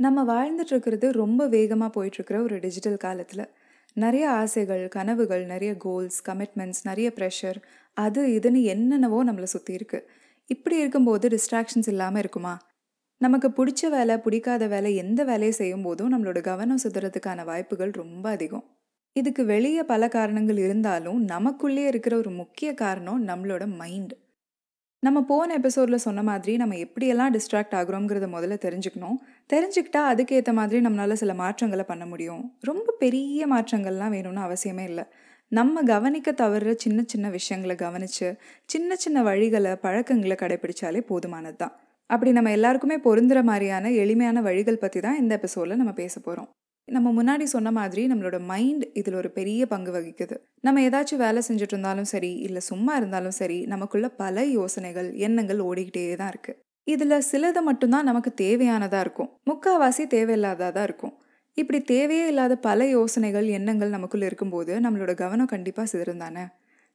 நம்ம வாழ்ந்துட்டு இருக்கிறது ரொம்ப வேகமாக போயிட்டுருக்கிற ஒரு டிஜிட்டல் காலத்தில். நிறைய ஆசைகள் கனவுகள் நிறைய கோல்ஸ் கமிட்மெண்ட்ஸ் நிறைய ப்ரெஷர் அது இதுன்னு என்னென்னவோ நம்மளை சுற்றி இருக்குது இப்படி இருக்கும்போது டிஸ்ட்ராக்ஷன்ஸ் இல்லாமல் இருக்குமா? நமக்கு பிடிச்ச வேலை பிடிக்காத வேலை எந்த வேலையை செய்யும் போதும் நம்மளோட கவனம் சுதுறதுக்கான வாய்ப்புகள் ரொம்ப அதிகம். இதுக்கு வெளியே பல காரணங்கள் இருந்தாலும் நமக்குள்ளே இருக்கிற ஒரு முக்கிய காரணம் நம்மளோட மைண்ட் நம்ம போன எபிசோடில் சொன்ன மாதிரி நம்ம எப்படியெல்லாம் டிஸ்ட்ராக்ட் ஆகுறோங்கிறத முதல்ல தெரிஞ்சுக்கணும். தெரிஞ்சுக்கிட்டா அதுக்கேற்ற மாதிரி நம்மளால் சில மாற்றங்களை பண்ண முடியும். ரொம்ப பெரிய மாற்றங்கள்லாம் வேணும்னு அவசியமே இல்லை. நம்ம கவனிக்க தவறுற சின்ன சின்ன விஷயங்களை கவனித்து சின்ன சின்ன வழிகளை பழக்கங்களை கடைபிடிச்சாலே போதுமானது தான் அப்படி நம்ம எல்லாருக்குமே பொருந்துகிற மாதிரியான எளிமையான வழிகள் பற்றி தான் இந்த எபிசோடில் நம்ம பேச போகிறோம் நம்ம முன்னாடி சொன்ன மாதிரி நம்மளோட மைண்ட் இதில் ஒரு பெரிய பங்கு வகிக்குது. நம்ம ஏதாச்சும் வேலை செஞ்சுட்டு இருந்தாலும் சரி இல்லை சும்மா இருந்தாலும் சரி நமக்குள்ள பல யோசனைகள் எண்ணங்கள் ஓடிக்கிட்டே தான் இருக்குது இதில் சிலது மட்டும்தான் நமக்கு தேவையானதாக இருக்கும். முக்காவாசி தேவையில்லாததாக இருக்கும். இப்படி தேவையே இல்லாத பல யோசனைகள் எண்ணங்கள் நமக்குள்ள இருக்கும்போது நம்மளோட கவனம் கண்டிப்பாக சிதறுந்தானே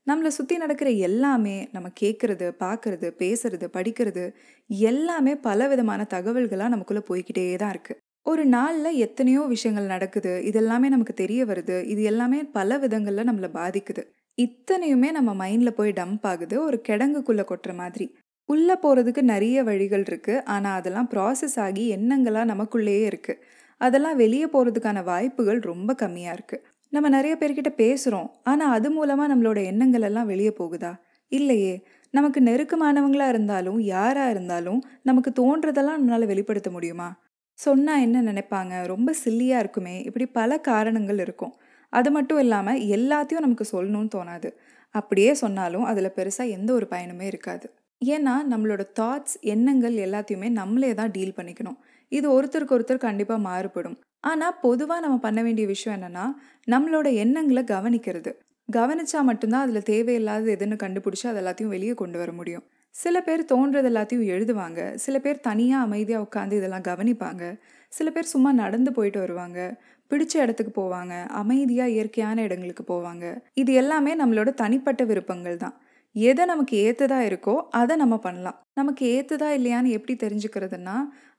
நம்மளை சுற்றி நடக்கிற எல்லாமே நம்ம கேட்குறது பார்க்குறது பேசுறது படிக்கிறது எல்லாமே பல விதமான தகவல்களாக நமக்குள்ளே போய்கிட்டே தான் இருக்குது ஒரு நாளில் எத்தனையோ விஷயங்கள் நடக்குது. இதெல்லாமே நமக்கு தெரிய வருது. இது எல்லாமே பல விதங்களில் நம்மளை பாதிக்குது. இத்தனையுமே நம்ம மைண்டில் போய் டம்ப் ஆகுது. ஒரு கிடங்குக்குள்ளே கொட்டுற மாதிரி. உள்ளே போகிறதுக்கு நிறைய வழிகள் இருக்குது ஆனால் அதெல்லாம் ப்ராசஸ் ஆகி எண்ணங்களாக நமக்குள்ளேயே இருக்குது அதெல்லாம் வெளியே போகிறதுக்கான வாய்ப்புகள் ரொம்ப கம்மியாக இருக்குது நம்ம நிறைய பேர்கிட்ட பேசுகிறோம் ஆனால் அது மூலமாக நம்மளோட எண்ணங்கள் எல்லாம் வெளியே போகுதா? இல்லையே. நமக்கு நெருக்கமானவங்களாக இருந்தாலும் யாராக இருந்தாலும் நமக்கு தோன்றதெல்லாம் நம்மளால் வெளிப்படுத்த முடியுமா? சொன்னால் என்ன நினைப்பாங்க? ரொம்ப சில்லியாக இருக்குமே. இப்படி பல காரணங்கள் இருக்கும். அது மட்டும் இல்லாமல் எல்லாத்தையும் நமக்கு சொல்லணும்னு தோணாது. அப்படியே சொன்னாலும் அதில் பெருசாக எந்த ஒரு பயனுமே இருக்காது. ஏன்னா நம்மளோட தாட்ஸ் எண்ணங்கள் எல்லாத்தையுமே நம்மளே தான் டீல் பண்ணிக்கணும். இது ஒருத்தருக்கு ஒருத்தர் கண்டிப்பாக மாறுபடும். ஆனால் பொதுவாக நம்ம பண்ண வேண்டிய விஷயம் என்னென்னா நம்மளோட எண்ணங்களை கவனிக்கிறது. கவனிச்சா மட்டும்தான் அதில் தேவையில்லாத எதுன்னு கண்டுபிடிச்சி அது எல்லாத்தையும் வெளியே கொண்டு வர முடியும். சில பேர் தோன்றது எல்லாத்தையும் எழுதுவாங்க. சில பேர் தனியாக அமைதியாக உட்காந்து இதெல்லாம் கவனிப்பாங்க. சில பேர் சும்மா நடந்து போயிட்டு வருவாங்க. பிடிச்ச இடத்துக்கு போவாங்க. அமைதியாக இயற்கையான இடங்களுக்கு போவாங்க. இது எல்லாமே நம்மளோட தனிப்பட்ட விருப்பங்கள் தான். எதை நமக்கு ஏற்றதா இருக்கோ அதை நம்ம பண்ணலாம். நமக்கு ஏற்றதா இல்லையான்னு எப்படி தெரிஞ்சுக்கிறதுனா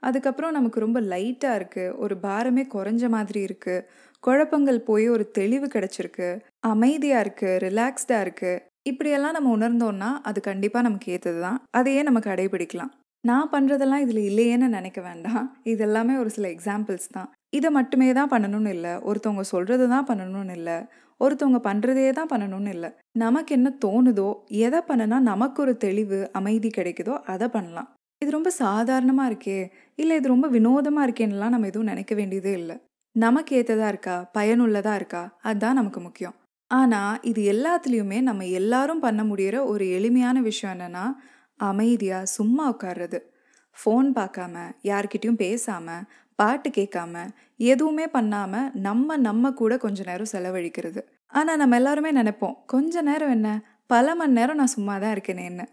அதுக்கப்புறம் நமக்கு ரொம்ப லைட்டாக இருக்குது ஒரு பாரமே குறைஞ்ச மாதிரி இருக்குது குழப்பங்கள் போய் ஒரு தெளிவு கிடச்சிருக்கு. அமைதியாக இருக்குது ரிலாக்ஸ்டாக இருக்குது இப்படியெல்லாம் நம்ம உணர்ந்தோம்னா அது கண்டிப்பாக நமக்கு ஏற்றது தான் அதையே நம்ம கடைபிடிக்கலாம். நான் பண்ணுறதெல்லாம் இதில் இல்லையேன்னு நினைக்க வேண்டாம். இது எல்லாமே ஒரு சில எக்ஸாம்பிள்ஸ் தான். இதை மட்டுமே தான் பண்ணணும்னு இல்லை. ஒருத்தவங்க சொல்கிறது தான் பண்ணணும்னு இல்லை. ஒருத்தவங்க பண்ணுறதே தான் பண்ணணும்னு இல்லை. நமக்கு என்ன தோணுதோ எதை பண்ணுனா நமக்கு ஒரு தெளிவு அமைதி கிடைக்குதோ அதை பண்ணலாம். இது ரொம்ப சாதாரணமாக இருக்கே. இல்லை இது ரொம்ப வினோதமாக இருக்கேன்னுலாம் நம்ம எதுவும் நினைக்க வேண்டியதே இல்லை. நமக்கு ஏற்றதா இருக்கா? பயனுள்ளதாக இருக்கா? அதுதான் நமக்கு முக்கியம். ஆனால் இது எல்லாத்துலேயுமே நம்ம எல்லாரும் பண்ண முடிகிற ஒரு எளிமையான விஷயம் என்னென்னா அமைதியாக சும்மா உட்கார்றது. ஃபோன் பார்க்காம யார்கிட்டையும் பேசாமல் பாட்டு கேட்காம எதுவுமே பண்ணாமல் நம்ம நம்ம கூட கொஞ்ச நேரம் செலவழிக்கிறது. ஆனால் நம்ம எல்லாருமே நினைப்போம் கொஞ்ச நேரம் என்ன? பல மணி நேரம் நான் சும்மா தான் இருக்கேனேன்னு.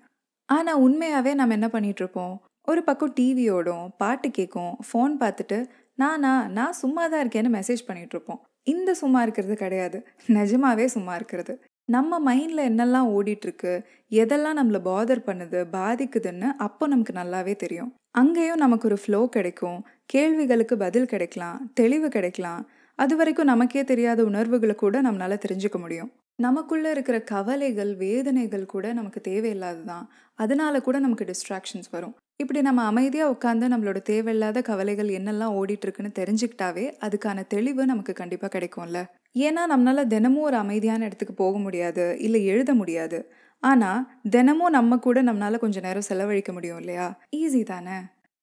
ஆனால் உண்மையாகவே நம்ம என்ன பண்ணிகிட்ருப்போம் ஒரு பக்கம் டிவியோடும் பாட்டு கேட்கும் ஃபோன் பார்த்துட்டு நானா நான் சும்மா தான் இருக்கேன்னு மெசேஜ் பண்ணிகிட்ருப்போம் இந்த சும்மா இருக்கிறது கிடையாது. நிஜமாவே சும்மா இருக்கிறது. நம்ம மைண்டில் என்னெல்லாம் ஓடிட்டுருக்கு எதெல்லாம் நம்மளை பாதர் பண்ணுது பாதிக்குதுன்னு அப்போ நமக்கு நல்லாவே தெரியும். அங்கேயும் நமக்கு ஒரு ஃப்ளோ கிடைக்கும். கேள்விகளுக்கு பதில் கிடைக்கலாம். தெளிவு கிடைக்கலாம். அது வரைக்கும் நமக்கே தெரியாத உணர்வுகளை கூட நம்மளால் தெரிஞ்சுக்க முடியும். நமக்குள்ளே இருக்கிற கவலைகள் வேதனைகள் கூட நமக்கு தேவையில்லாது தான் அதனால கூட நமக்கு டிஸ்ட்ராக்ஷன்ஸ் வரும். இப்படி நம்ம அமைதியாக உட்காந்து நம்மளோட தேவையில்லாத கவலைகள் என்னெல்லாம் ஓடிட்டுருக்குன்னு தெரிஞ்சுக்கிட்டாவே அதுக்கான தெளிவு நமக்கு கண்டிப்பாக கிடைக்கும்ல. ஏன்னா நம்மளால் தினமும் ஒரு அமைதியான இடத்துக்கு போக முடியாது இல்லை எழுத முடியாது. ஆனால் தினமும் நம்ம கூட நம்மளால் கொஞ்சம் நேரம் செலவழிக்க முடியும் இல்லையா? ஈஸி தானே?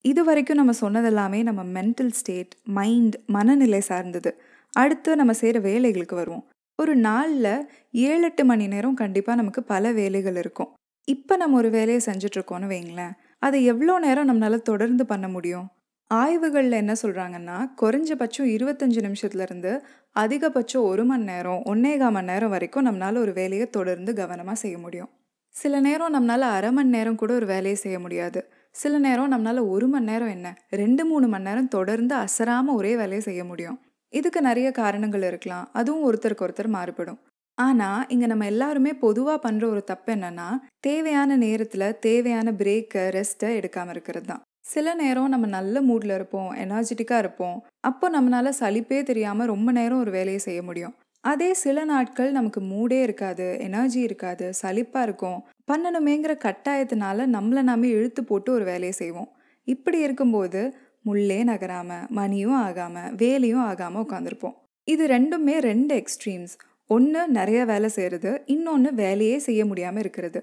இது வரைக்கும் நம்ம சொன்னதெல்லாமே நம்ம மென்டல் ஸ்டேட் மைண்ட் மனநிலை சார்ந்தது. அடுத்து நம்ம செய்கிற வேலைகளுக்கு வருவோம். ஒரு நாளில் ஏழு எட்டு மணி நேரம் கண்டிப்பாக நமக்கு பல வேலைகள் இருக்கும். இப்போ நம்ம ஒரு வேலையை செஞ்சிட்ருக்கோன்னு வைங்களேன். அதை எவ்வளோ நேரம் நம்மளால் தொடர்ந்து பண்ண முடியும்? ஆய்வுகளில் என்ன சொல்கிறாங்கன்னா குறைஞ்சபட்சம் இருபத்தஞ்சு நிமிஷத்துலேருந்து அதிகபட்சம் ஒரு மணி நேரம் ஒன்னேகா மணி நேரம் வரைக்கும் நம்மளால் ஒரு வேலையை தொடர்ந்து கவனமாக செய்ய முடியும். சில நேரம் நம்மளால் அரை மணி நேரம் கூட ஒரு வேலையை செய்ய முடியாது. சில நேரம் நம்மளால் ஒரு மணி நேரம் என்ன? ரெண்டு மூணு மணி நேரம் தொடர்ந்து அசராமல் ஒரே வேலையை செய்ய முடியும். இதுக்கு நிறைய காரணங்கள் இருக்கலாம். அதுவும் ஒருத்தருக்கு ஒருத்தர் மாறுபடும். ஆனால் இங்கே நம்ம எல்லாருமே பொதுவாக பண்ணுற ஒரு தப்பு என்னென்னா தேவையான நேரத்தில் தேவையான பிரேக்கை ரெஸ்ட்டை எடுக்காமல் இருக்கிறது தான் சில நேரம் நம்ம நல்ல மூடில் இருப்போம் எனர்ஜெட்டிக்காக இருப்போம். அப்போ நம்மளால சலிப்பே தெரியாமல் ரொம்ப நேரம் ஒரு வேலையை செய்ய முடியும். அதே சில நாட்கள் நமக்கு மூடே இருக்காது எனர்ஜி இருக்காது சலிப்பாக இருக்கும். பண்ணணுமேங்கிற கட்டாயத்தினால நம்மளை நாமே இழுத்து போட்டு ஒரு வேலையை செய்வோம். இப்படி இருக்கும்போது முள்ளே நகராமல் மணியும் ஆகாமல் வேலையும் ஆகாமல் உட்காந்துருப்போம் இது ரெண்டுமே ரெண்டு எக்ஸ்ட்ரீம்ஸ் ஒன்று நிறைய வேலை செய்கிறது இன்னொன்று வேலையே செய்ய முடியாமல் இருக்கிறது.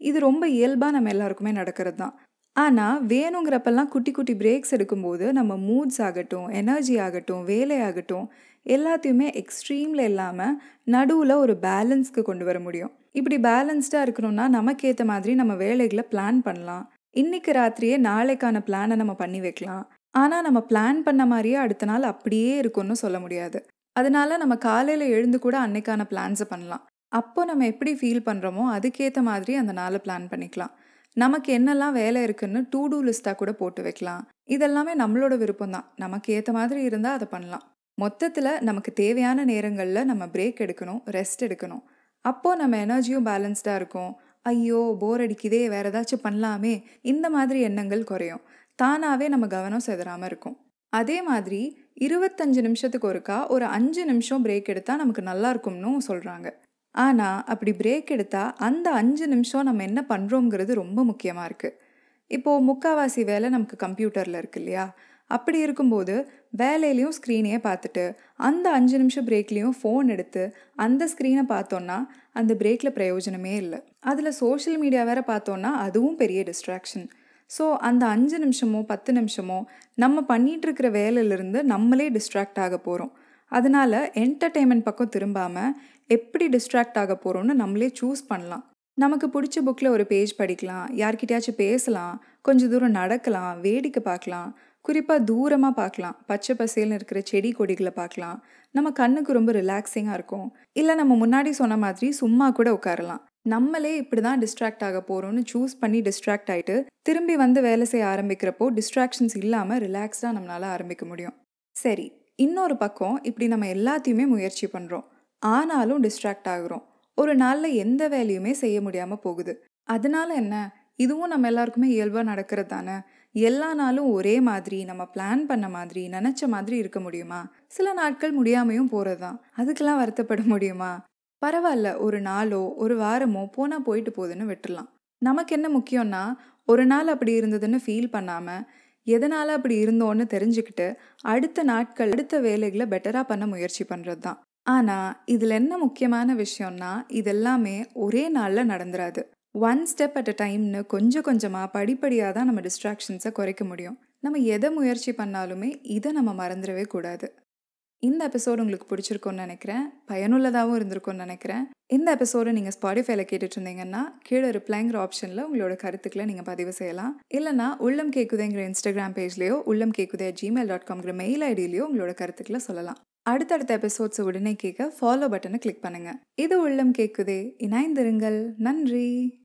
இது ரொம்ப இயல்பாக நம்ம எல்லாருக்குமே நடக்கிறது தான். ஆனால் வேணுங்கிறப்பெல்லாம் குட்டி குட்டி பிரேக்ஸ் எடுக்கும்போது நம்ம மூட்ஸ் ஆகட்டும் எனர்ஜி ஆகட்டும் வேலை ஆகட்டும் எல்லாத்தையுமே எக்ஸ்ட்ரீமில் இல்லாமல் நடுவில் ஒரு பேலன்ஸ்க்கு கொண்டு வர முடியும். இப்படி பேலன்ஸ்டாக இருக்கணும்னா நமக்கு ஏற்ற மாதிரி நம்ம வேலைகளை பிளான் பண்ணலாம். இன்னைக்கு ராத்திரியே நாளைக்கான பிளானை நம்ம பண்ணி வைக்கலாம். ஆனால் நம்ம பிளான் பண்ண மாதிரியே அடுத்த நாள் அப்படியே இருக்கும்னு சொல்ல முடியாது. அதனால நம்ம காலையில் எழுந்து கூட அன்னைக்கான பிளான்ஸை பண்ணலாம். அப்போ நம்ம எப்படி ஃபீல் பண்ணுறோமோ அதுக்கேற்ற மாதிரி அந்த நாளை பிளான் பண்ணிக்கலாம். நமக்கு என்னெல்லாம் வேலை இருக்குன்னு டூ டூ லிஸ்ட்டாக கூட போட்டு வைக்கலாம். இதெல்லாமே நம்மளோட விருப்பம் தான். நமக்கு ஏற்ற மாதிரி இருந்தால் அதை பண்ணலாம். மொத்தத்தில் நமக்கு தேவையான நேரங்களில் நம்ம பிரேக் எடுக்கணும் ரெஸ்ட் எடுக்கணும். அப்போது நம்ம எனர்ஜியும் பேலன்ஸ்டாக இருக்கும். ஐயோ போர் அடிக்குதே வேறு ஏதாச்சும் பண்ணலாமே. இந்த மாதிரி எண்ணங்கள் குறையும். தானாகவே நம்ம கவனம் செதறாமல் இருக்கும். அதே மாதிரி இருபத்தஞ்சு நிமிஷத்துக்கு ஒருக்கா ஒரு அஞ்சு நிமிஷம் பிரேக் எடுத்தால் நமக்கு நல்லா இருக்கும்னு சொல்கிறாங்க ஆனால் அப்படி பிரேக் எடுத்தால் அந்த அஞ்சு நிமிஷம் நம்ம என்ன பண்ணுறோங்கிறது ரொம்ப முக்கியமாக இருக்குது இப்போது முக்காவாசி வேலை நமக்கு கம்ப்யூட்டரில் இருக்கு இல்லையா? அப்படி இருக்கும்போது வேலையிலையும் ஸ்க்ரீனையே பார்த்துட்டு அந்த அஞ்சு நிமிஷம் பிரேக்லேயும் ஃபோன் எடுத்து அந்த ஸ்க்ரீனை பார்த்தோன்னா அந்த பிரேக்கில் பிரயோஜனமே இல்லை. அதில் சோஷியல் மீடியா வேறு பார்த்தோன்னா அதுவும் பெரிய டிஸ்ட்ராக்ஷன் ஸோ அந்த அஞ்சு நிமிஷமோ பத்து நிமிஷமோ நம்ம பண்ணிகிட்ருக்கிற வேலையிலேருந்து நம்மளே டிஸ்ட்ராக்ட் ஆக போகிறோம் அதனால என்டர்டெயின்மெண்ட் பக்கம் திரும்பாமல் எப்படி டிஸ்ட்ராக்ட் ஆக போகிறோம்னு நம்மளே சூஸ் பண்ணலாம். நமக்கு பிடிச்ச புக்கில் ஒரு பேஜ் படிக்கலாம் யார்கிட்டயாச்சும் பேசலாம் கொஞ்சம் தூரம் நடக்கலாம் வேடிக்கை பார்க்கலாம் குறிப்பாக தூரமாக பார்க்கலாம் பச்சை பசேல்னு இருக்கிற செடி கொடிகளை பார்க்கலாம். நம்ம கண்ணுக்கு ரொம்ப ரிலாக்ஸிங்காக இருக்கும். இல்லை நம்ம முன்னாடி சொன்ன மாதிரி சும்மா கூட உட்காரலாம். நம்மளே இப்படி தான் டிஸ்ட்ராக்ட் ஆக போகிறோம்னு சூஸ் பண்ணி டிஸ்ட்ராக்ட் ஆகிட்டு திரும்பி வந்து வேலை செய்ய ஆரம்பிக்கிறப்போ டிஸ்ட்ராக்ஷன்ஸ் இல்லாமல் ரிலாக்ஸ்டாக நம்மளால் ஆரம்பிக்க முடியும். சரி இன்னொரு பக்கம் இப்படி நம்ம எல்லாத்தையுமே முயற்சி பண்ணுறோம் ஆனாலும் டிஸ்ட்ராக்ட் ஆகுறோம். ஒரு நாளில் எந்த வேலையுமே செய்ய முடியாமல் போகுது. அதனால என்ன? இதுவும் நம்ம எல்லாருக்குமே இயல்பாக நடக்கிறது தானே? எல்லா நாளும் ஒரே மாதிரி நம்ம பிளான் பண்ண மாதிரி நினச்ச மாதிரி இருக்க முடியுமா? சில நாட்கள் முடியாமையும் போகிறது தான் அதுக்கெல்லாம் வருத்தப்பட முடியுமா? பரவாயில்ல ஒரு நாளோ ஒரு வாரமோ போனால் போயிட்டு போகுதுன்னு விட்டுடலாம் நமக்கு என்ன முக்கியம்னா ஒரு நாள் அப்படி இருந்ததுன்னு ஃபீல் பண்ணாமல் எதனால் அப்படி இருந்தோன்னு தெரிஞ்சுக்கிட்டு அடுத்த நாட்கள் அடுத்த வேலைகளை பெட்டராக பண்ண முயற்சி பண்ணுறது தான் ஆனால் இதில் என்ன முக்கியமான விஷயம்னா இதெல்லாமே ஒரே நாளில் நடந்துராது. ஒன் ஸ்டெப் அட் அ டைம்னு கொஞ்சம் கொஞ்சமாக படிப்படியாக தான் நம்ம டிஸ்ட்ராக்ஷன்ஸை குறைக்க முடியும். நம்ம எதை முயற்சி பண்ணாலுமே இதை நம்ம மறந்துடவே கூடாது. இந்த எபிசோடு உங்களுக்கு பிடிச்சிருக்கும்னு நினைக்கிறேன். பயனுள்ளதாகவும் இருந்திருக்கும்னு நினைக்கிறேன். இந்த எபிசோடு நீங்கள் ஸ்பாடிஃபைல கேட்டுட்டு இருந்தீங்கன்னா கீழே ரிப்ளைங்கிற ஆப்ஷனில் உங்களோட கருத்துக்களை நீங்கள் பதிவு செய்யலாம். இல்லைனா உள்ளம் கேக்குதேங்கிற இன்ஸ்டாகிராம் பேஜ்லேயோ உள்ளம் கேக்குதே ஜிமெயில் டாட் காம்ங்கிற மெயில் ஐடியிலையோ உங்களோட கருத்துக்களை சொல்லலாம். அடுத்தடுத்த எபிசோட்ஸை உடனே கேட்க ஃபாலோ பட்டனை கிளிக் பண்ணுங்கள் இது உள்ளம் கேக்குதே இணைந்திருங்கள். நன்றி.